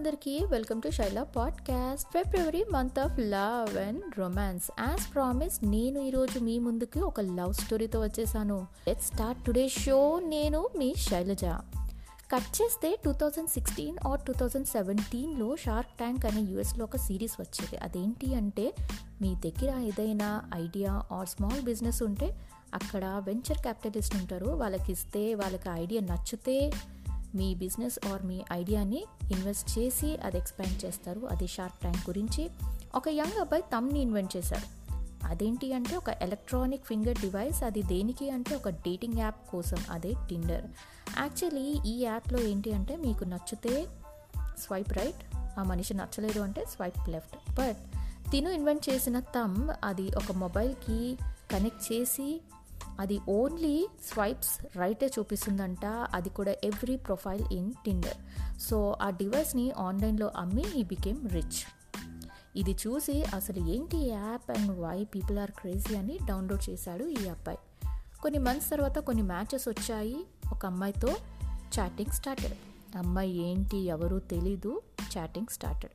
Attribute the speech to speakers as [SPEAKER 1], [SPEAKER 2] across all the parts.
[SPEAKER 1] అందరికీ welcome to Shaila podcast. February month of love and romance as promised నేను ఈరోజు మీ ముందుకి ఒక లవ్ స్టోరీతో వచ్చేసాను. లెట్ స్టార్ట్ టుడే షో నేను మీ శైలజ. కట్ చేస్తే two thousand sixteen or two thousand సెవెంటీన్లో షార్క్ ట్యాంక్ అనే యూఎస్లో ఒక సిరీస్ వచ్చేది. అదేంటి అంటే మీ దగ్గర ఏదైనా ఐడియా ఆర్ స్మాల్ బిజినెస్ ఉంటే అక్కడ వెంచర్ క్యాపిటలిస్ట్ ఉంటారు. వాళ్ళకి ఇస్తే వాళ్ళకి ఐడియా నచ్చితే మీ బిజినెస్ ఆర్ మీ ఐడియాని ఇన్వెస్ట్ చేసి అది ఎక్స్పాండ్ చేస్తారు. అది షార్క్ ట్యాంక్ గురించి ఒక యంగ్ అబ్బాయి తమ్ని ఇన్వెంట్ చేశారు అదేంటి అంటే ఒక ఎలక్ట్రానిక్ ఫింగర్ డివైస్ అది దేనికి అంటే ఒక డేటింగ్ యాప్ కోసం అదే టిండర్. యాక్చువల్లీ ఈ యాప్లో ఏంటి అంటే మీకు నచ్చితే స్వైప్ రైట్ ఆ మనిషి నచ్చలేదు అంటే స్వైప్ లెఫ్ట్. బట్ తిను ఇన్వెంట్ చేసిన తమ్ అది ఒక మొబైల్కి కనెక్ట్ చేసి అది ఓన్లీ స్వైప్స్ రైటే చూపిస్తుందంట. అది కూడా every profile in Tinder so ఆ డివైస్ని ఆన్లైన్లో అమ్మి ఈ బికేమ్ రిచ్ ఇది చూసి అసలు ఏంటి app and why people are crazy అని డౌన్లోడ్ చేశాడు ఈ అబ్బాయి. కొన్ని మంత్స్ తర్వాత కొన్ని మ్యాచెస్ వచ్చాయి. ఒక అమ్మాయితో చాటింగ్ స్టార్టెడ్ అమ్మాయి ఏంటి ఎవరూ తెలీదు. Chatting started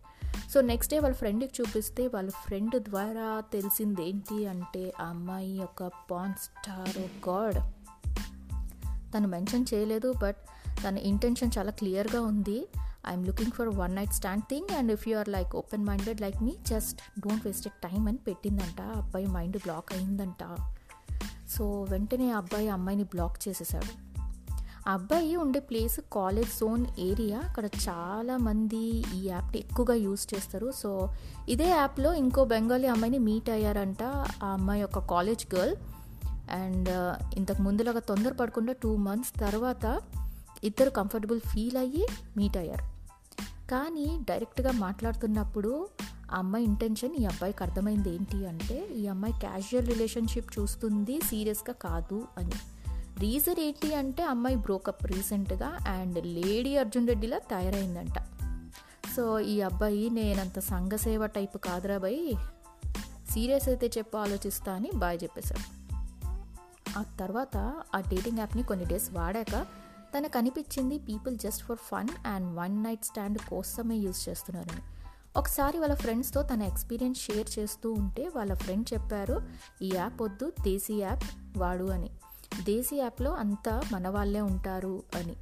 [SPEAKER 1] so next day వాళ్ళ ఫ్రెండ్కి చూపిస్తే వాళ్ళ ఫ్రెండ్ ద్వారా తెలిసింది ఏంటి అంటే ఆ అమ్మాయి యొక్క పాన్ స్టార్ గాడ్ తను మెన్షన్ చేయలేదు బట్ తన ఇంటెన్షన్ చాలా క్లియర్గా ఉంది. I'm looking for one night stand thing and if you are like open minded like me just don't waste time అని పెట్టిందంట. అబ్బాయి మైండ్ బ్లాక్ అయిందంట. సో వెంటనే ఆ అబ్బాయి అమ్మాయిని బ్లాక్ చేసేసాడు. అబ్బాయి ఉండే ప్లేస్ కాలేజ్ జోన్ ఏరియా. అక్కడ చాలామంది ఈ యాప్ని ఎక్కువగా యూస్ చేస్తారు. సో ఇదే యాప్లో ఇంకో బెంగాలీ అమ్మాయిని మీట్ అయ్యారంట ఆ అమ్మాయి ఒక కాలేజ్ గర్ల్. అండ్ ఇంతకు ముందులాగా తొందరపడకుండా టూ మంత్స్ తర్వాత ఇద్దరు కంఫర్టబుల్ ఫీల్ అయ్యి మీట్ అయ్యారు. కానీ డైరెక్ట్గా మాట్లాడుతున్నప్పుడు ఆ అమ్మాయి ఇంటెన్షన్ ఈ అబ్బాయికి అర్థమైంది ఏంటి అంటే ఈ అమ్మాయి క్యాజువల్ రిలేషన్షిప్ చూస్తుంది సీరియస్గా కాదు అని. రీజన్ ఏంటి అంటే అమ్మాయి బ్రోకప్ రీసెంట్గా అండ్ లేడీ అర్జున్ రెడ్డిలా తయారైందంట. సో ఈ అబ్బాయి నేనంత సంఘసేవ టైప్ కాదురా బై. సీరియస్ అయితే చెప్పు ఆలోచిస్తా అని బాయ్ చెప్పేశాడు. ఆ తర్వాత ఆ డేటింగ్ యాప్ని కొన్ని డేస్ వాడాక తనకు అనిపించింది people just for fun and one night stand కోసమే యూజ్ చేస్తున్నారని. ఒకసారి వాళ్ళ ఫ్రెండ్స్తో తన ఎక్స్పీరియన్స్ షేర్ చేస్తూ ఉంటే వాళ్ళ ఫ్రెండ్ చెప్పారు ఈ యాప్ వద్దు దేశీ యాప్ వాడు అని. దేశీ యాప్లో అంతా మన వాళ్ళే ఉంటారు అని.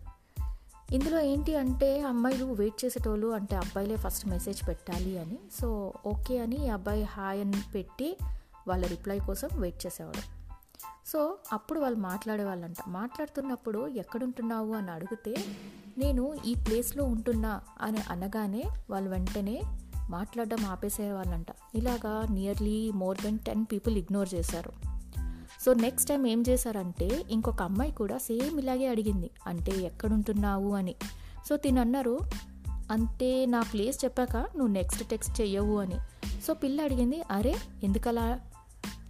[SPEAKER 1] ఇందులో ఏంటి అంటే అమ్మాయిలు వెయిట్ చేసేటోళ్ళు అంటే అబ్బాయిలే ఫస్ట్ మెసేజ్ పెట్టాలి అని. సో ఓకే అని ఈ అబ్బాయి హాయ్ అని పెట్టి వాళ్ళ రిప్లై కోసం వెయిట్ చేసేవాడు సో అప్పుడు వాళ్ళు మాట్లాడేవాళ్ళంట. మాట్లాడుతున్నప్పుడు ఎక్కడుంటున్నావు? అని అడిగితే నేను ఈ ప్లేస్లో ఉంటున్నా అని అనగానే వాళ్ళు వెంటనే మాట్లాడడం ఆపేసేవాళ్ళంట. ఇలాగా nearly more than ten people ignore చేశారు. సో నెక్స్ట్ టైం ఏం చేశారంటే ఇంకొక అమ్మాయి కూడా సేమ్ ఇలాగే అడిగింది. అంటే ఎక్కడుంటున్నావు? అని. సో తిను అన్నారు అంటే నా ప్లేస్ చెప్పాక నువ్వు నెక్స్ట్ టెక్స్ట్ చెయ్యవు అని. సో పిల్ల అడిగింది అరే ఎందుకలా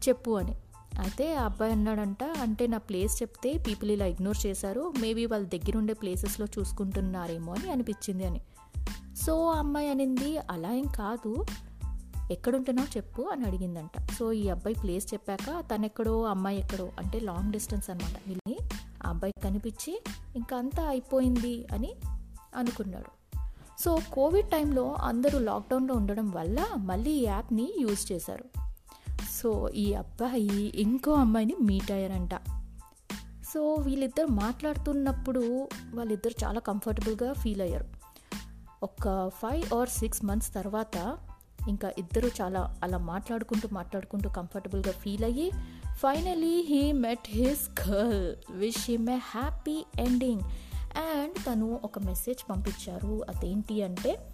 [SPEAKER 1] చెప్పు అని. అయితే ఆ అబ్బాయి అన్నాడంట అంటే నా ప్లేస్ చెప్తే పీపుల్ ఇలా ఇగ్నోర్ చేశారు మేబీ వాళ్ళ దగ్గర ఉండే ప్లేసెస్లో చూసుకుంటున్నారేమో అని అనిపించింది అని. సో ఆ అమ్మాయి అనింది అలా ఏం కాదు ఎక్కడుంటున్నావు చెప్పు అని అడిగిందంట. సో ఈ అబ్బాయి ప్లేస్ చెప్పాక తనెక్కడో అమ్మాయి ఎక్కడో అంటే లాంగ్ డిస్టెన్స్ అనమాట వీళ్ళని ఆ అబ్బాయి కనిపించి ఇంకా అంతా అయిపోయింది అని అనుకున్నాడు. సో కోవిడ్ టైంలో అందరూ లాక్డౌన్లో ఉండడం వల్ల మళ్ళీ ఈ యాప్ని యూజ్ చేశారు. సో ఈ అబ్బాయి ఇంకో అమ్మాయిని మీట్ అయ్యారంట. సో వీళ్ళిద్దరు మాట్లాడుతున్నప్పుడు వాళ్ళిద్దరు చాలా కంఫర్టబుల్గా ఫీల్ అయ్యారు. ఒక ఫైవ్ ఆర్ సిక్స్ మంత్స్ తర్వాత ఇంకా ఇద్దరు చాలా అలా మాట్లాడుకుంటూ మాట్లాడుకుంటూ కంఫర్టబుల్గా ఫీల్ అయ్యి finally he met his girl wish him a happy ending and తను ఒక మెసేజ్ పంపించారు. అదేంటి అంటే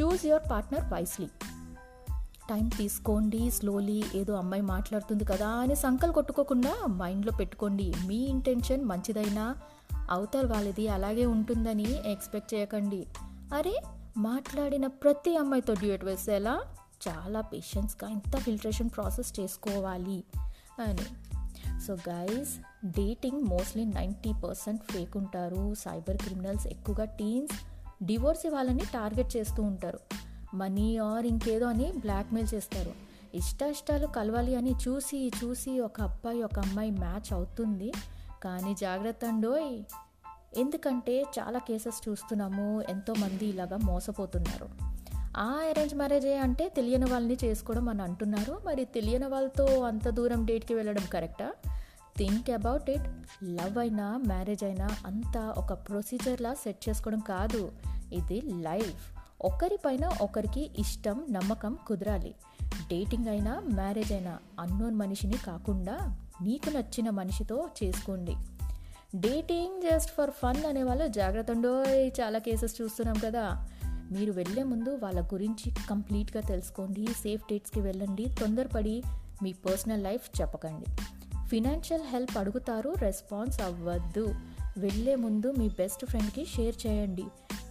[SPEAKER 1] choose your partner wisely time తీసుకోండి స్లోలీ ఏదో అమ్మాయి మాట్లాడుతుంది కదా అని సంకల్ కొట్టుకోకుండా మైండ్లో పెట్టుకోండి. మీ ఇంటెన్షన్ మంచిదైనా అవతల వాళ్ళది అలాగే ఉంటుందని ఎక్స్పెక్ట్ చేయకండి. అరే మాట్లాడిన ప్రతి అమ్మాయితో డ్యూట్ వేసేలా చాలా పేషెన్స్గా ఇంత ఫిల్టరేషన్ ప్రాసెస్ చేసుకోవాలి అని. So guys dating mostly ninety percent fake ఉంటారు. సైబర్ క్రిమినల్స్ ఎక్కువగా టీన్స్ డివోర్స్ ఇవ్వాలని టార్గెట్ చేస్తూ ఉంటారు. మనీ ఆర్ ఇంకేదో అని బ్లాక్మెయిల్ చేస్తారు. ఇష్ట ఇష్టాలు కలవాలి అని చూసి చూసి ఒక అబ్బాయి ఒక అమ్మాయి మ్యాచ్ అవుతుంది. కానీ జాగ్రత్త అండోయ్ ఎందుకంటే చాలా కేసెస్ చూస్తున్నాము ఎంతోమంది ఇలాగా మోసపోతున్నారు. ఆ అరేంజ్ మ్యారేజే అంటే తెలియని వాళ్ళని చేసుకోవడం అని అంటున్నారు. మరి తెలియని వాళ్ళతో అంత దూరం డేట్కి వెళ్ళడం కరెక్టా థింక్ అబౌట్ ఇట్ లవ్ అయినా మ్యారేజ్ అయినా అంతా ఒక ప్రొసీజర్లా సెట్ చేసుకోవడం కాదు. ఇది లైఫ్ ఒకరిపైన ఒకరికి ఇష్టం నమ్మకం కుదరాలి. డేటింగ్ అయినా మ్యారేజ్ అయినా అన్నోన్ మనిషిని కాకుండా నీకు నచ్చిన మనిషితో చేసుకోండి. డేటింగ్ జస్ట్ ఫర్ ఫన్ అనే వాళ్ళు జాగ్రత్త ఉండోయ్ చాలా కేసెస్ చూస్తున్నాం కదా. మీరు వెళ్ళే ముందు వాళ్ళ గురించి కంప్లీట్గా తెలుసుకోండి సేఫ్ డేట్స్కి వెళ్ళండి తొందరపడి మీ పర్సనల్ లైఫ్ చెప్పకండి. ఫినాన్షియల్ హెల్ప్ అడుగుతారు రెస్పాన్స్ అవ్వద్దు. వెళ్ళే ముందు మీ బెస్ట్ ఫ్రెండ్కి షేర్ చేయండి.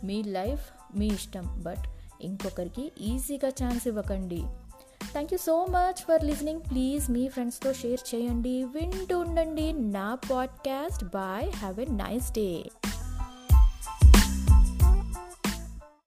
[SPEAKER 1] మీ లైఫ్ మీ ఇష్టం బట్ ఇంకొకరికి ఈజీగా ఛాన్స్ ఇవ్వకండి. Thank you so much for listening please మీ ఫ్రెండ్స్తో షేర్ చేయండి వింటూ ఉండండి నా podcast bye have a nice day